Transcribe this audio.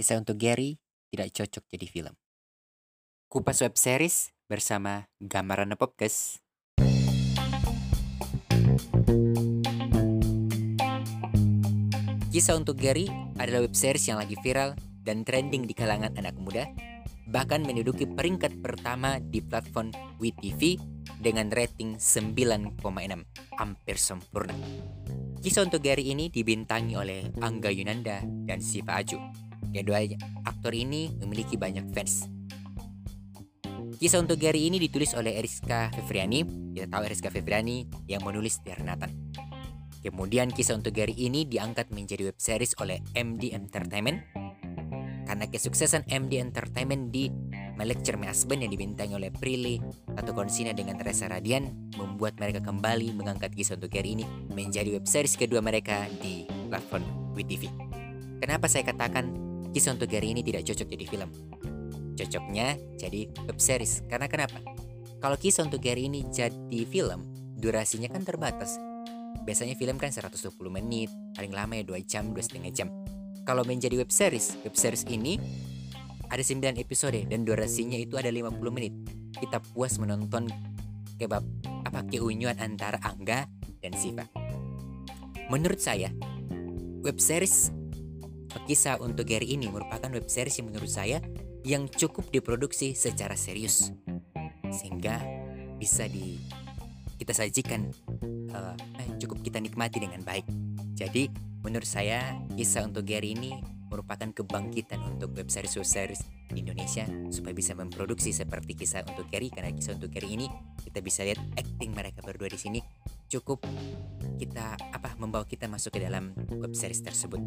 Kisah untuk Gary tidak cocok jadi film. Kupas web series bersama Gambaran Podcast. Kisah untuk Gary adalah web series yang lagi viral dan trending di kalangan anak muda, bahkan menduduki peringkat pertama di platform WeTV dengan rating 9,6, hampir sempurna. Kisah untuk Gary ini dibintangi oleh Angga Yunanda dan Siva Aju. Kedua aktor ini memiliki banyak fans. Kisah untuk Gary ini ditulis oleh Eriska Fevriani. Kita tahu Eriska Fevriani yang menulis Dear Nathan. Kemudian kisah untuk Gary ini diangkat menjadi web series oleh MD Entertainment. Karena kesuksesan MD Entertainment di Lecture My Husband yang dibintangi oleh Prilly atau Konsina dengan Reza Radian membuat mereka kembali mengangkat kisah untuk Gary ini menjadi web series kedua mereka di platform WeTV. Kenapa saya katakan kisah untuk Gary ini tidak cocok jadi film. Cocoknya jadi web series. Karena kenapa? Kalau kisah untuk Gary ini jadi film, durasinya kan terbatas. Biasanya film kan 120 menit, paling lama ya 2 jam, 2,5 jam. Kalau menjadi web series, web series ini ada 9 episode dan durasinya itu ada 50 menit. Kita puas menonton kebab apa keunyuan antara Angga dan Siva. Menurut saya, web series Kisah untuk Gary ini merupakan web series yang menurut saya yang cukup diproduksi secara serius sehingga bisa di kita sajikan uh, cukup kita nikmati dengan baik. Jadi menurut saya kisah untuk Gary ini merupakan kebangkitan untuk web series web series di Indonesia supaya bisa memproduksi seperti kisah untuk Gary karena kisah untuk Gary ini kita bisa lihat acting mereka berdua di sini cukup kita apa membawa kita masuk ke dalam web series tersebut.